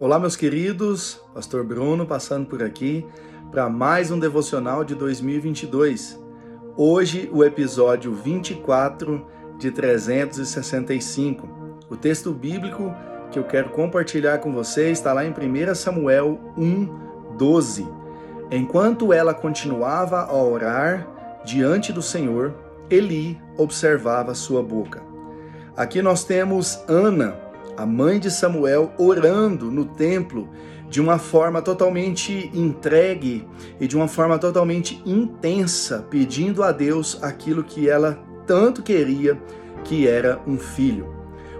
Olá, meus queridos, Pastor Bruno passando por aqui para mais um devocional de 2022. Hoje, o episódio 24 de 365. O texto bíblico que eu quero compartilhar com vocês está lá em 1 Samuel 1, 12. Enquanto ela continuava a orar diante do Senhor, Eli observava sua boca. Aqui nós temos Ana a mãe de Samuel orando no templo de uma forma totalmente entregue e de uma forma totalmente intensa, pedindo a Deus aquilo que ela tanto queria, que era um filho.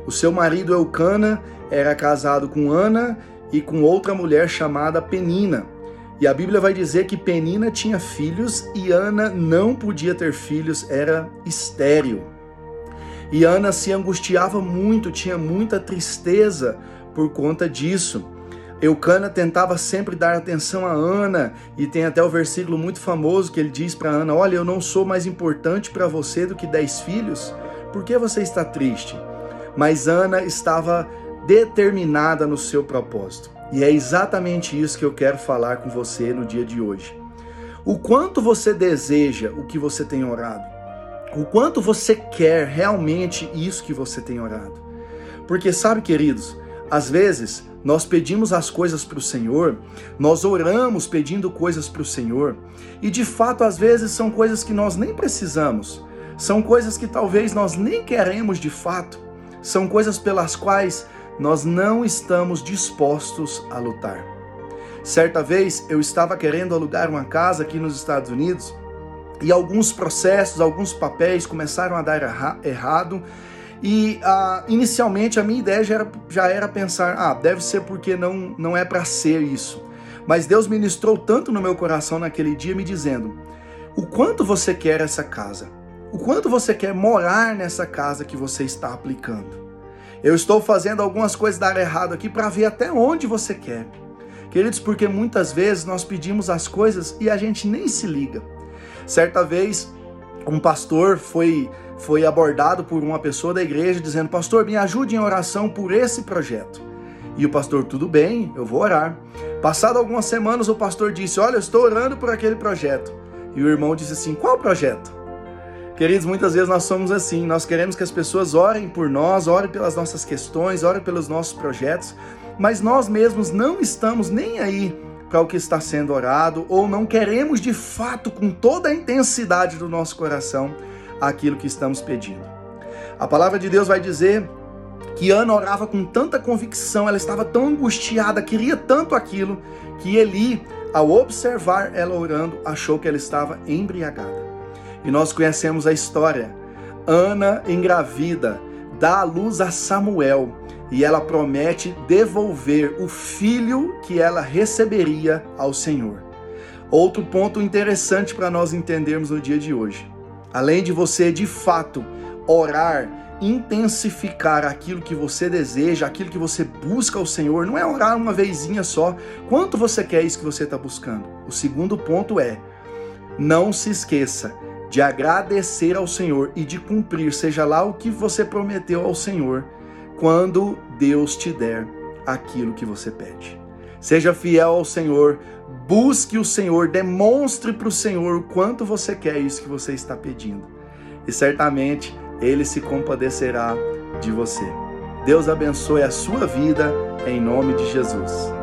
O seu marido Eucana era casado com Ana e com outra mulher chamada Penina. E a Bíblia vai dizer que Penina tinha filhos e Ana não podia ter filhos, era estéril. E Ana se angustiava muito, tinha muita tristeza por conta disso. Eucana tentava sempre dar atenção a Ana, e tem até o versículo muito famoso que ele diz para Ana: Olha, eu não sou mais importante para você do que dez filhos, por que você está triste? Mas Ana estava determinada no seu propósito, e é exatamente isso que eu quero falar com você no dia de hoje. O quanto você deseja o que você tem orado? O quanto você quer realmente isso que você tem orado. Porque sabe, queridos, às vezes nós pedimos as coisas para o Senhor, nós oramos pedindo coisas para o Senhor, e de fato às vezes são coisas que nós nem precisamos, são coisas que talvez nós nem queremos de fato, são coisas pelas quais nós não estamos dispostos a lutar. Certa vez eu estava querendo alugar uma casa aqui nos Estados Unidos e alguns processos, alguns papéis começaram a dar erra errado. E uh, inicialmente a minha ideia já era, já era pensar, ah, deve ser porque não, não é para ser isso. Mas Deus ministrou tanto no meu coração naquele dia, me dizendo: o quanto você quer essa casa, o quanto você quer morar nessa casa que você está aplicando. Eu estou fazendo algumas coisas dar errado aqui para ver até onde você quer. Queridos, porque muitas vezes nós pedimos as coisas e a gente nem se liga. Certa vez, um pastor foi, foi abordado por uma pessoa da igreja dizendo: Pastor, me ajude em oração por esse projeto. E o pastor, tudo bem, eu vou orar. Passado algumas semanas, o pastor disse: Olha, eu estou orando por aquele projeto. E o irmão disse assim: Qual projeto? Queridos, muitas vezes nós somos assim, nós queremos que as pessoas orem por nós, orem pelas nossas questões, orem pelos nossos projetos, mas nós mesmos não estamos nem aí para o que está sendo orado, ou não queremos de fato, com toda a intensidade do nosso coração, aquilo que estamos pedindo. A palavra de Deus vai dizer que Ana orava com tanta convicção, ela estava tão angustiada, queria tanto aquilo, que Eli, ao observar ela orando, achou que ela estava embriagada. E nós conhecemos a história. Ana engravida, dá a luz a Samuel e ela promete devolver o filho que ela receberia ao Senhor. Outro ponto interessante para nós entendermos no dia de hoje. Além de você de fato orar, intensificar aquilo que você deseja, aquilo que você busca ao Senhor, não é orar uma vezinha só. Quanto você quer isso que você está buscando? O segundo ponto é: não se esqueça de agradecer ao Senhor e de cumprir, seja lá o que você prometeu ao Senhor quando Deus te der aquilo que você pede. Seja fiel ao Senhor, busque o Senhor, demonstre para o Senhor o quanto você quer isso que você está pedindo. E certamente Ele se compadecerá de você. Deus abençoe a sua vida em nome de Jesus.